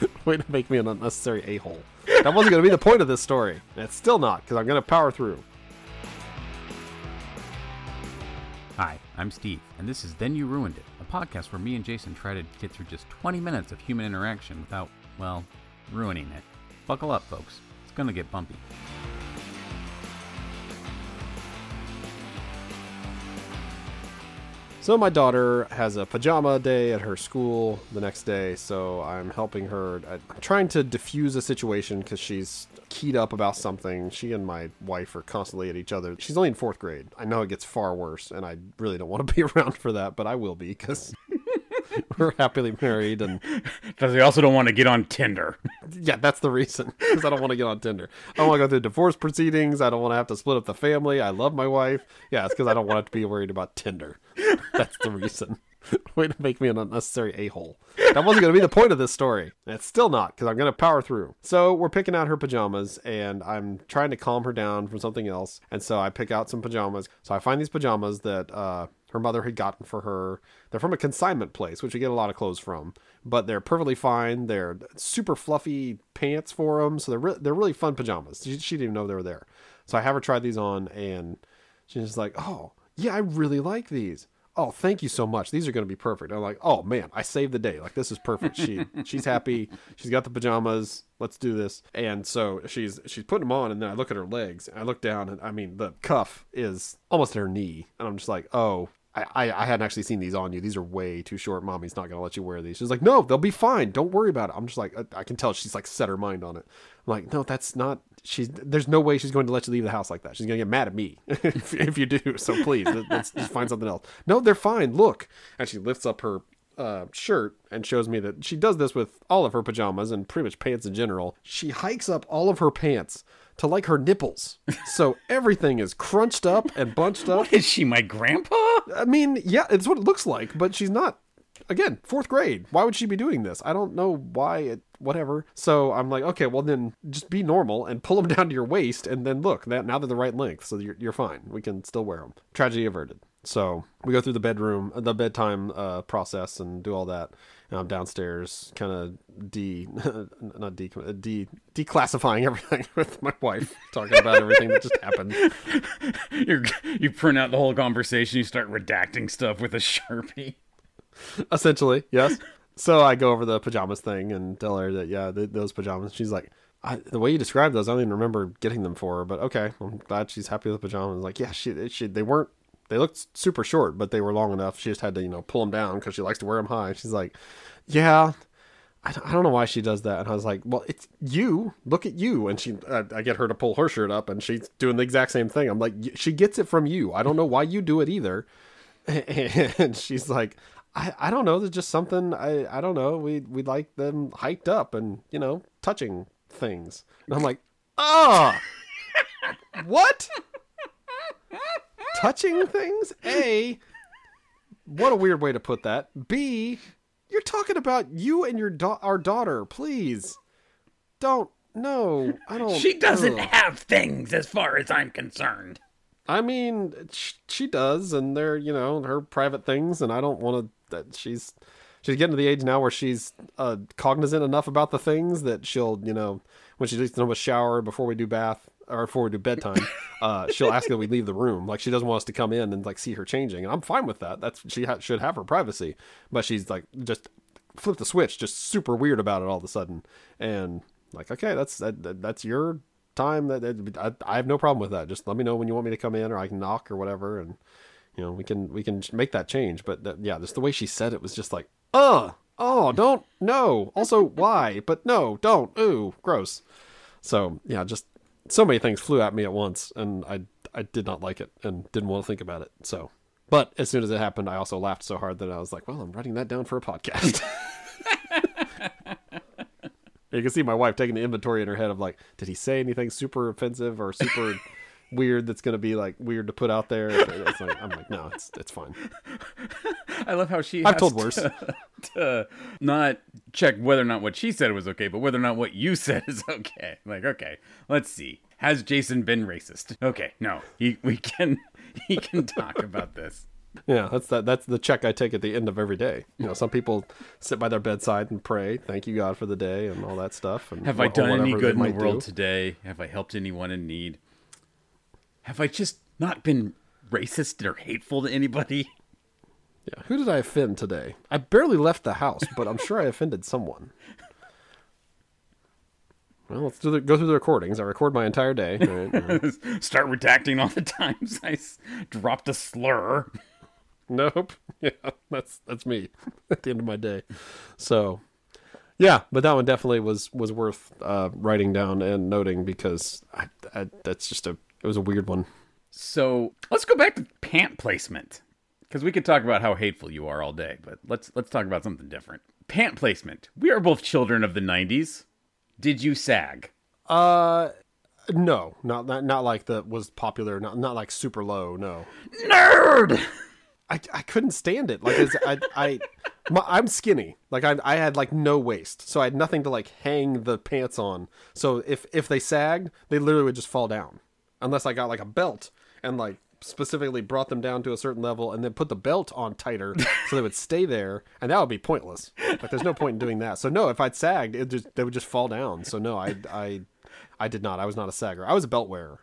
Way to make me an unnecessary a hole. That wasn't going to be the point of this story. And it's still not, because I'm going to power through. Hi, I'm Steve, and this is Then You Ruined It, a podcast where me and Jason try to get through just 20 minutes of human interaction without, well, ruining it. Buckle up, folks. It's gonna get bumpy. So my daughter has a pajama day at her school the next day, so I'm helping her. I'm trying to diffuse a situation because she's keyed up about something. She and my wife are constantly at each other. She's only in fourth grade. I know it gets far worse, and I really don't want to be around for that, but I will be because we're happily married and because we also don't want to get on Tinder. yeah, that's the reason. Because I don't want to get on Tinder. I don't want to go through divorce proceedings. I don't want to have to split up the family. I love my wife. Yeah, it's because I don't want to be worried about Tinder. That's the reason. Way to make me an unnecessary a hole. That wasn't going to be the point of this story. It's still not, because I'm going to power through. So we're picking out her pajamas, and I'm trying to calm her down from something else. And so I pick out some pajamas. So I find these pajamas that uh, her mother had gotten for her. They're from a consignment place, which we get a lot of clothes from, but they're perfectly fine. They're super fluffy pants for them, so they're re- they're really fun pajamas. She, she didn't even know they were there. So I have her try these on, and she's just like, "Oh, yeah, I really like these." Oh, thank you so much. These are going to be perfect. I'm like, oh man, I saved the day. Like this is perfect. She she's happy. She's got the pajamas. Let's do this. And so she's she's putting them on, and then I look at her legs. And I look down, and I mean the cuff is almost at her knee, and I'm just like, oh, I, I, hadn't actually seen these on you. These are way too short. Mommy's not going to let you wear these. She's like, no, they'll be fine. Don't worry about it. I'm just like, I, I, can tell she's like set her mind on it. I'm like, no, that's not, she's, there's no way she's going to let you leave the house like that. She's going to get mad at me if, if, you do. So please, let's just find something else. No, they're fine. Look. And she lifts up her uh, shirt and shows me that she does this with all of her pajamas and pretty much pants in general. She hikes up all of her pants to like her nipples. So everything is crunched up and bunched up. What is she, my grandpa? I mean, yeah, it's what it looks like, but she's not. Again, fourth grade. Why would she be doing this? I don't know why. It, whatever. So I'm like, okay, well then just be normal and pull them down to your waist, and then look, that now they're the right length, so you're you're fine. We can still wear them. Tragedy averted. So we go through the bedroom, uh, the bedtime uh, process, and do all that. And I'm downstairs, kind of de, not de, uh, de, declassifying everything with my wife, talking about everything that just happened. you you print out the whole conversation, you start redacting stuff with a sharpie. Essentially, yes. So I go over the pajamas thing and tell her that yeah, the, those pajamas. She's like, I, the way you described those, I don't even remember getting them for her. But okay, I'm glad she's happy with the pajamas. Like, yeah, she, she they weren't they looked super short, but they were long enough. She just had to, you know, pull them down because she likes to wear them high. She's like, yeah, I don't know why she does that. And I was like, well, it's you. Look at you. And she, uh, I get her to pull her shirt up, and she's doing the exact same thing. I'm like, she gets it from you. I don't know why you do it either. And she's like, I, I don't know. There's just something. I, I don't know. We we like them hiked up and you know touching things. And I'm like, ah, oh, what? touching things? A, what a weird way to put that. B, you're talking about you and your da- our daughter. Please, don't. No, I don't. She doesn't ugh. have things, as far as I'm concerned. I mean, she does, and they're you know her private things, and I don't want to. That she's she's getting to the age now where she's uh, cognizant enough about the things that she'll you know when she takes a shower before we do bath or before we do bedtime, uh, she'll ask that we leave the room. Like she doesn't want us to come in and like see her changing, and I'm fine with that. That's she ha- should have her privacy, but she's like just flip the switch, just super weird about it all of a sudden, and like okay, that's that, that's your time. That, that I, I have no problem with that. Just let me know when you want me to come in, or I can knock or whatever, and you know we can we can make that change. But yeah, just the way she said it was just like, uh, oh, don't no. Also, why? But no, don't. Ooh, gross. So yeah, just so many things flew at me at once, and I I did not like it and didn't want to think about it. So, but as soon as it happened, I also laughed so hard that I was like, well, I'm writing that down for a podcast. you can see my wife taking the inventory in her head of like, did he say anything super offensive or super weird that's going to be like weird to put out there? Like, I'm like, no, it's it's fine. I love how she. I've told worse. To, to not check whether or not what she said was okay, but whether or not what you said is okay. Like, okay, let's see. Has Jason been racist? Okay, no, he we can he can talk about this. Yeah, that's that. That's the check I take at the end of every day. You know, some people sit by their bedside and pray, "Thank you, God, for the day," and all that stuff. And Have I done any good in the world do. today? Have I helped anyone in need? Have I just not been racist or hateful to anybody? Yeah. Who did I offend today? I barely left the house, but I'm sure I offended someone. Well, let's do the, go through the recordings. I record my entire day. All right, all right. Start redacting all the times I s- dropped a slur. Nope. Yeah, that's that's me at the end of my day. So, yeah, but that one definitely was was worth uh, writing down and noting because I, I, that's just a it was a weird one. So let's go back to pant placement because we could talk about how hateful you are all day, but let's let's talk about something different. Pant placement. We are both children of the '90s. Did you sag? Uh, no, not not not like that was popular. Not not like super low. No, Nerd. I, I couldn't stand it. Like as I I my, I'm skinny. Like I I had like no waist, so I had nothing to like hang the pants on. So if if they sagged, they literally would just fall down, unless I got like a belt and like specifically brought them down to a certain level and then put the belt on tighter so they would stay there and that would be pointless like there's no point in doing that so no if i'd sagged it just they would just fall down so no i i i did not i was not a sagger i was a belt wearer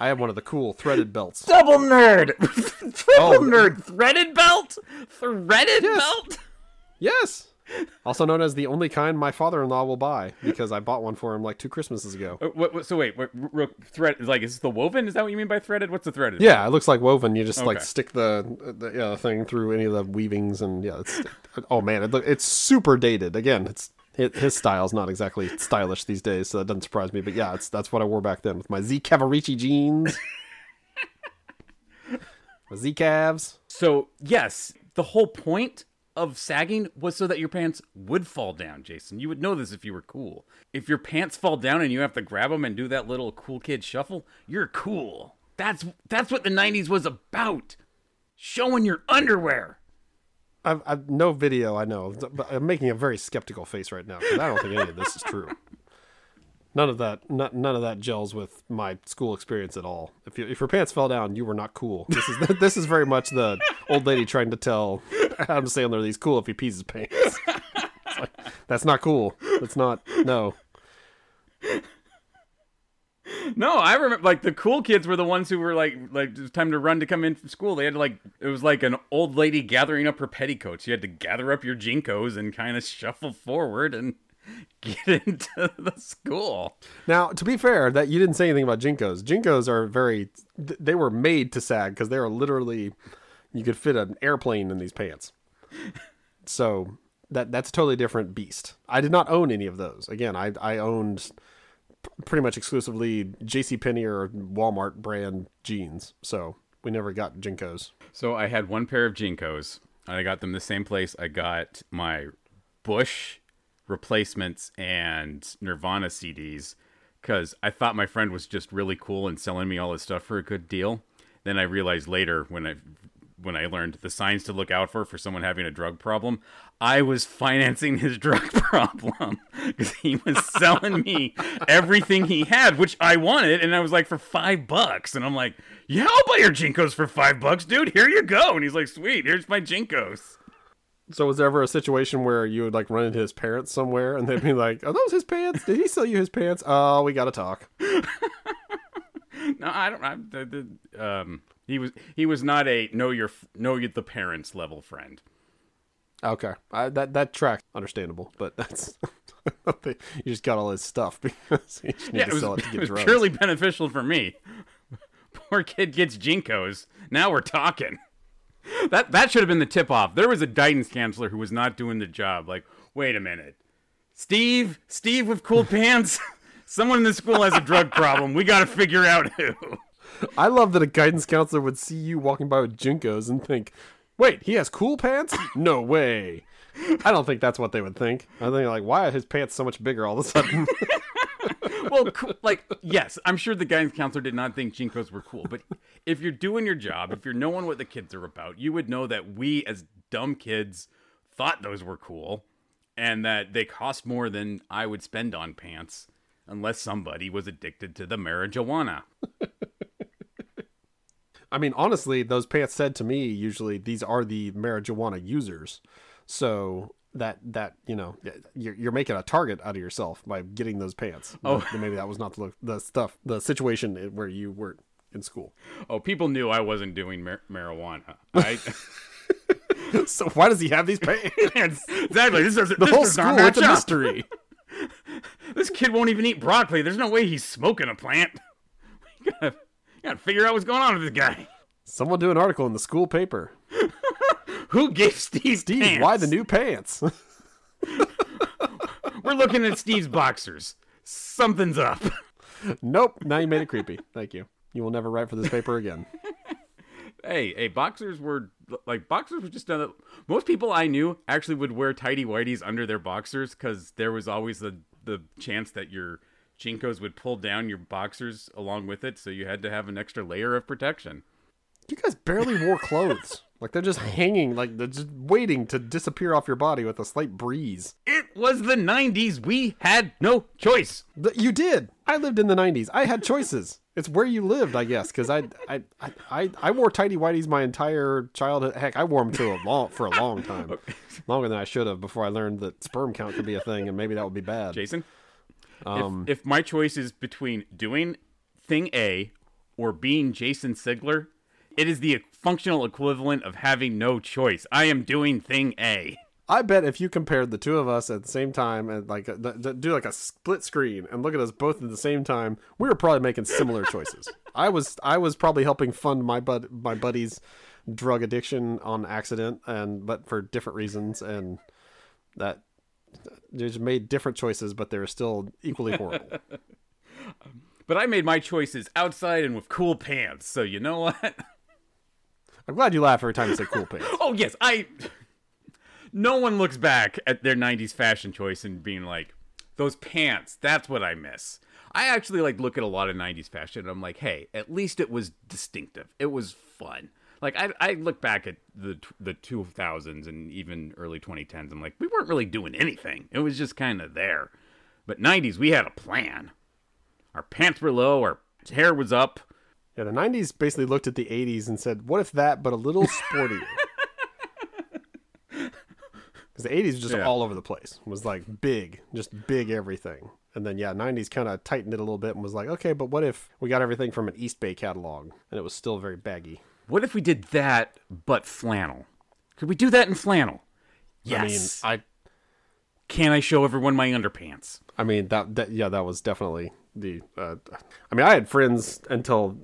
i had one of the cool threaded belts Double nerd. Triple Oh. nerd. Threaded belt. Threaded Yes. belt. Yes. Also known as the only kind my father-in-law will buy because I bought one for him like two Christmases ago. Uh, What, what, so wait, what, r- r- thread like is this the woven? Is that what you mean by threaded? What's the threaded? Yeah, it looks like woven. You just like stick the, the yeah the thing through any of the weavings and yeah, it's oh man, it, look- it's super dated. Again, it's his, his style's not exactly stylish these days, so that doesn't surprise me. But yeah, it's that's what I wore back then with my Z Cavaricci jeans, my Z calves. So yes, the whole point of sagging was so that your pants would fall down, Jason. You would know this if you were cool. If your pants fall down and you have to grab them and do that little cool kid shuffle, you're cool. That's that's what the '90s was about. Showing your underwear. I've, I've no video. I know, but I'm making a very skeptical face right now because I don't think any of this is true. None of that, none of that gels with my school experience at all. If you, if your pants fell down, you were not cool. This is this is very much the old lady trying to tell Adam Sandler that he's cool if he pees his pants. Like, that's not cool. That's not no. No, I remember like the cool kids were the ones who were like like it was time to run to come in from school. They had to like it was like an old lady gathering up her petticoats. You had to gather up your JNCOs and kind of shuffle forward and get into the school. Now, to be fair, that you didn't say anything about JNCOs. JNCOs are very. They were made to sag because they are literally. You could fit an airplane in these pants. So that that's a totally different beast. I did not own any of those. Again, I I owned pretty much exclusively J.C. Penney or Walmart brand jeans. So we never got JNCOs. So I had one pair of JNCOs. I got them the same place. I got my Bush replacements and Nirvana CDs because I thought my friend was just really cool and selling me all his stuff for a good deal. Then I realized later when I when I learned the signs to look out for for someone having a drug problem, I was financing his drug problem because he was selling me everything he had, which I wanted, and I was like for five bucks, and I'm like, yeah, I'll buy your JNCOs for five bucks, dude. Here you go, and he's like, sweet, here's my JNCOs. So was there ever a situation where you would like run into his parents somewhere and they'd be like, "Are those his pants? Did he sell you his pants? Oh, we got to talk." No, I don't. I, the, the, um, he was he was not a know your know the parents level friend. Okay, I, that that track understandable, but that's you just got all his stuff because you just need Yeah, to it was, sell it to it get was drugs. purely beneficial for me. Poor kid gets JNCOs. Now we're talking. That that should have been the tip off. There was a guidance counselor who was not doing the job. Like, wait a minute, Steve, Steve with cool pants. Someone in the school has a drug problem. We got to figure out who. I love that a guidance counselor would see you walking by with JNCOs and think, "Wait, he has cool pants? No way." I don't think that's what they would think. I think like, why are his pants so much bigger all of a sudden? well, like yes, I'm sure the guidance counselor did not think JNCOs were cool, but if you're doing your job, if you're knowing what the kids are about, you would know that we as dumb kids thought those were cool, and that they cost more than I would spend on pants, unless somebody was addicted to the marijuana. I mean, honestly, those pants said to me usually these are the marijuana users. So that that you know you're, you're making a target out of yourself by getting those pants. Oh. But maybe that was not the the stuff the situation where you were in school. Oh, people knew I wasn't doing mar- marijuana. I, so why does he have these pants? exactly. This doesn't. The this whole school it's a mystery. This kid won't even eat broccoli. There's no way he's smoking a plant. Gotta, figure out what's going on with this guy. Someone do an article in the school paper. Who gave Steve Steve, pants? why the new pants? We're looking at Steve's boxers. Something's up. nope. Now you made it creepy. Thank you. You will never write for this paper again. Hey, hey, boxers were like boxers were just done. Most people I knew actually would wear tidy whities under their boxers because there was always the the chance that your JNCOs would pull down your boxers along with it, so you had to have an extra layer of protection. You guys barely wore clothes. Like they're just hanging, like they're just waiting to disappear off your body with a slight breeze. It was the '90s. We had no choice. You did. I lived in the '90s. I had choices. It's where you lived, I guess, because I, I, I, I, I wore tidy whities my entire childhood. Heck, I wore them to a long for a long time, longer than I should have before I learned that sperm count could be a thing, and maybe that would be bad. Jason, Um, if, if my choice is between doing thing A or being Jason Sigler, it is the functional equivalent of having no choice. I am doing thing A. I bet if you compared the two of us at the same time and like do like a split screen and look at us both at the same time, we were probably making similar choices. I was I was probably helping fund my bud my buddy's drug addiction on accident and but for different reasons and that just made different choices but they're still equally horrible. But I made my choices outside and with cool pants. So you know what? I'm glad you laugh every time you say cool pants. Oh yes, I. No one looks back at their '90s fashion choice and being like, "Those pants, that's what I miss." I actually like look at a lot of '90s fashion and I'm like, "Hey, at least it was distinctive. It was fun." Like I, I look back at the the 2000s and even early 2010s. I'm like, we weren't really doing anything. It was just kind of there. But '90s, we had a plan. Our pants were low. Our hair was up. Yeah, the 90s basically looked at the 80s and said, "What if that but a little sportier?" Because the 80s was just Yeah. all over the place. It was like big, just big everything. And then yeah, 90s kind of tightened it a little bit and was like, "Okay, but what if we got everything from an Eastbay catalog and it was still very baggy?" What if we did that but flannel? Could we do that in flannel? Yes. I mean, I Can I show everyone my underpants? I, mean that, that yeah, that was definitely the. Uh, I mean, I had friends until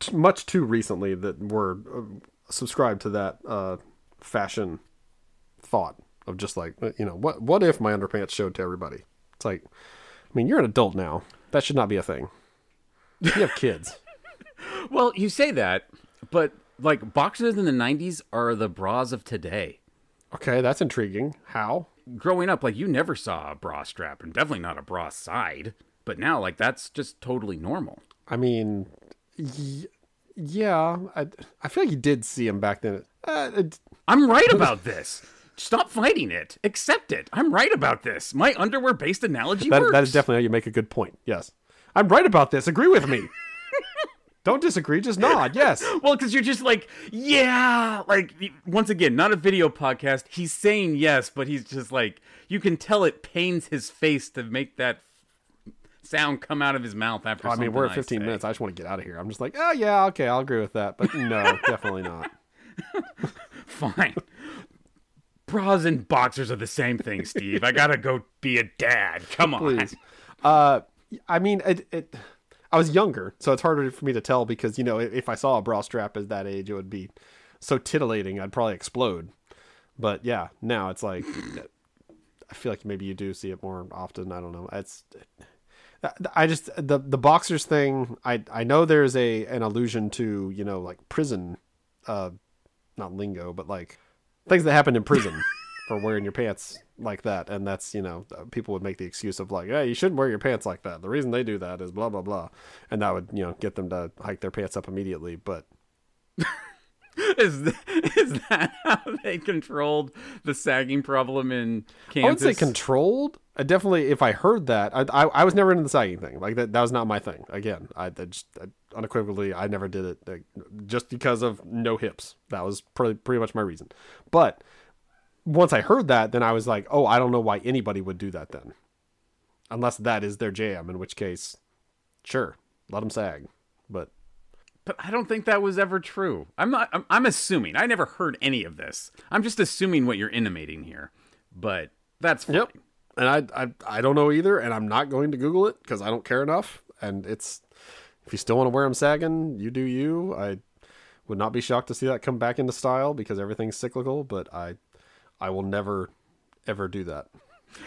t- much too recently that were uh, subscribed to that uh, fashion thought of just like uh, you know what what if my underpants showed to everybody it's like i mean you're an adult now that should not be a thing you have kids Well, you say that, but like boxers in the 90s are the bras of today. okay that's intriguing how Growing up, like you never saw a bra strap and definitely not a bra side. But now, like that's just totally normal. i mean y- yeah I, I feel like you did see him back then uh, it, I'm right about this. Stop fighting it. Accept it. I'm right about this. My underwear based analogy that, works. that is definitely how you make a good point yes i'm right about this agree with me don't disagree just nod yes Well, because you're just like, yeah, like once again, not a video podcast. He's saying yes, but he's just like, you can tell it pains his face to make that sound come out of his mouth after. I mean, we're at 15 say. minutes. I just want to get out of here. I'm just like, oh yeah, okay, I'll agree with that, but no, definitely not. Fine. Bras and boxers are the same thing, Steve. I gotta go be a dad. Come on. Please. Uh, I mean, it, it. I was younger, so it's harder for me to tell because you know, if, I saw a bra strap at that age, it would be so titillating. I'd probably explode. But yeah, now it's like, I feel like maybe you do see it more often. I don't know. It's. I just the the boxers thing. I I know there's a an allusion to you know like prison, uh, not lingo, but like things that happened in prison for wearing your pants like that, and that's you know uh, people would make the excuse of like, hey, you shouldn't wear your pants like that. The reason they do that is blah blah blah, and that would you know get them to hike their pants up immediately. But Is is that how they controlled the sagging problem in Kansas? I would say controlled. I definitely, if I heard that, I, I, I was never into the sagging thing. Like that, that was not my thing. Again, I, I just I unequivocally, I never did it like, just because of no hips. That was pretty pretty much my reason. But once I heard that, then I was like, oh, I don't know why anybody would do that then, unless that is their jam. In which case, sure, let them sag. But But I don't think that was ever true. I'm not. I'm, I'm assuming. I never heard any of this. I'm just assuming what you're intimating here. But that's fine. Yep. And I, I I don't know either, and I'm not going to Google it because I don't care enough. And it's if you still want to wear them sagging, you do you. I would not be shocked to see that come back into style because everything's cyclical. But I I will never ever do that.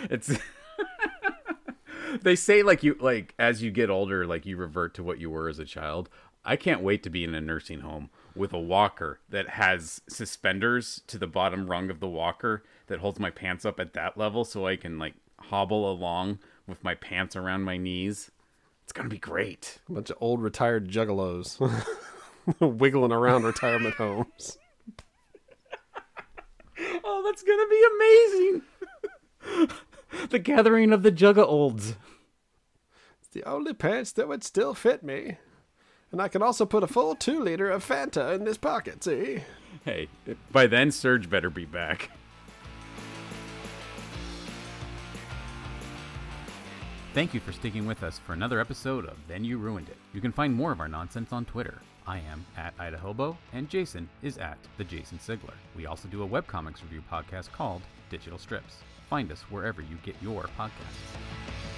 It's. they say like you like as you get older, like you revert to what you were as a child. I can't wait to be in a nursing home with a walker that has suspenders to the bottom rung of the walker that holds my pants up at that level so I can like hobble along with my pants around my knees. It's gonna be great. A bunch of old retired juggalos wiggling around retirement homes. That's gonna be amazing. the gathering of the Jugga Olds. It's the only pants that would still fit me. And I can also put a full two liter of Fanta in this pocket, see? Hey, by then Surge better be back. Thank you for sticking with us for another episode of Then You Ruined It. You can find more of our nonsense on Twitter. I am at Idahobo, and Jason is at the Jason Sigler. We also do a webcomics review podcast called Digital Strips. Find us wherever you get your podcasts.